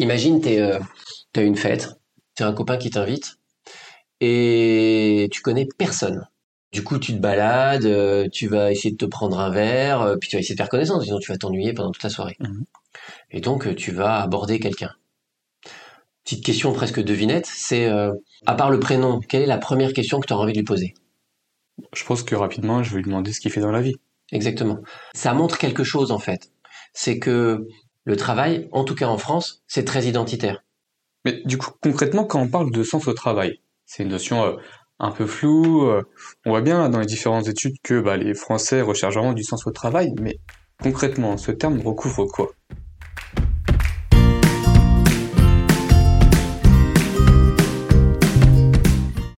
Imagine, tu euh, as une fête, tu as un copain qui t'invite et tu connais personne. Du coup, tu te balades, euh, tu vas essayer de te prendre un verre, euh, puis tu vas essayer de faire connaissance, sinon tu vas t'ennuyer pendant toute la soirée. Mhm. Et donc, tu vas aborder quelqu'un. Petite question presque devinette, c'est, à part le prénom, quelle est la première question que tu as envie de lui poser? Je pense que rapidement, je vais lui demander ce qu'il fait dans la vie. Exactement. Ça montre quelque chose en fait. C'est que le travail, en tout cas en France, c'est très identitaire. Mais du coup, concrètement, quand on parle de sens au travail, c'est une notion euh, un peu floue. Euh, on voit bien dans les différentes études que bah, les Français recherchent vraiment du sens au travail, mais concrètement, ce terme recouvre quoi?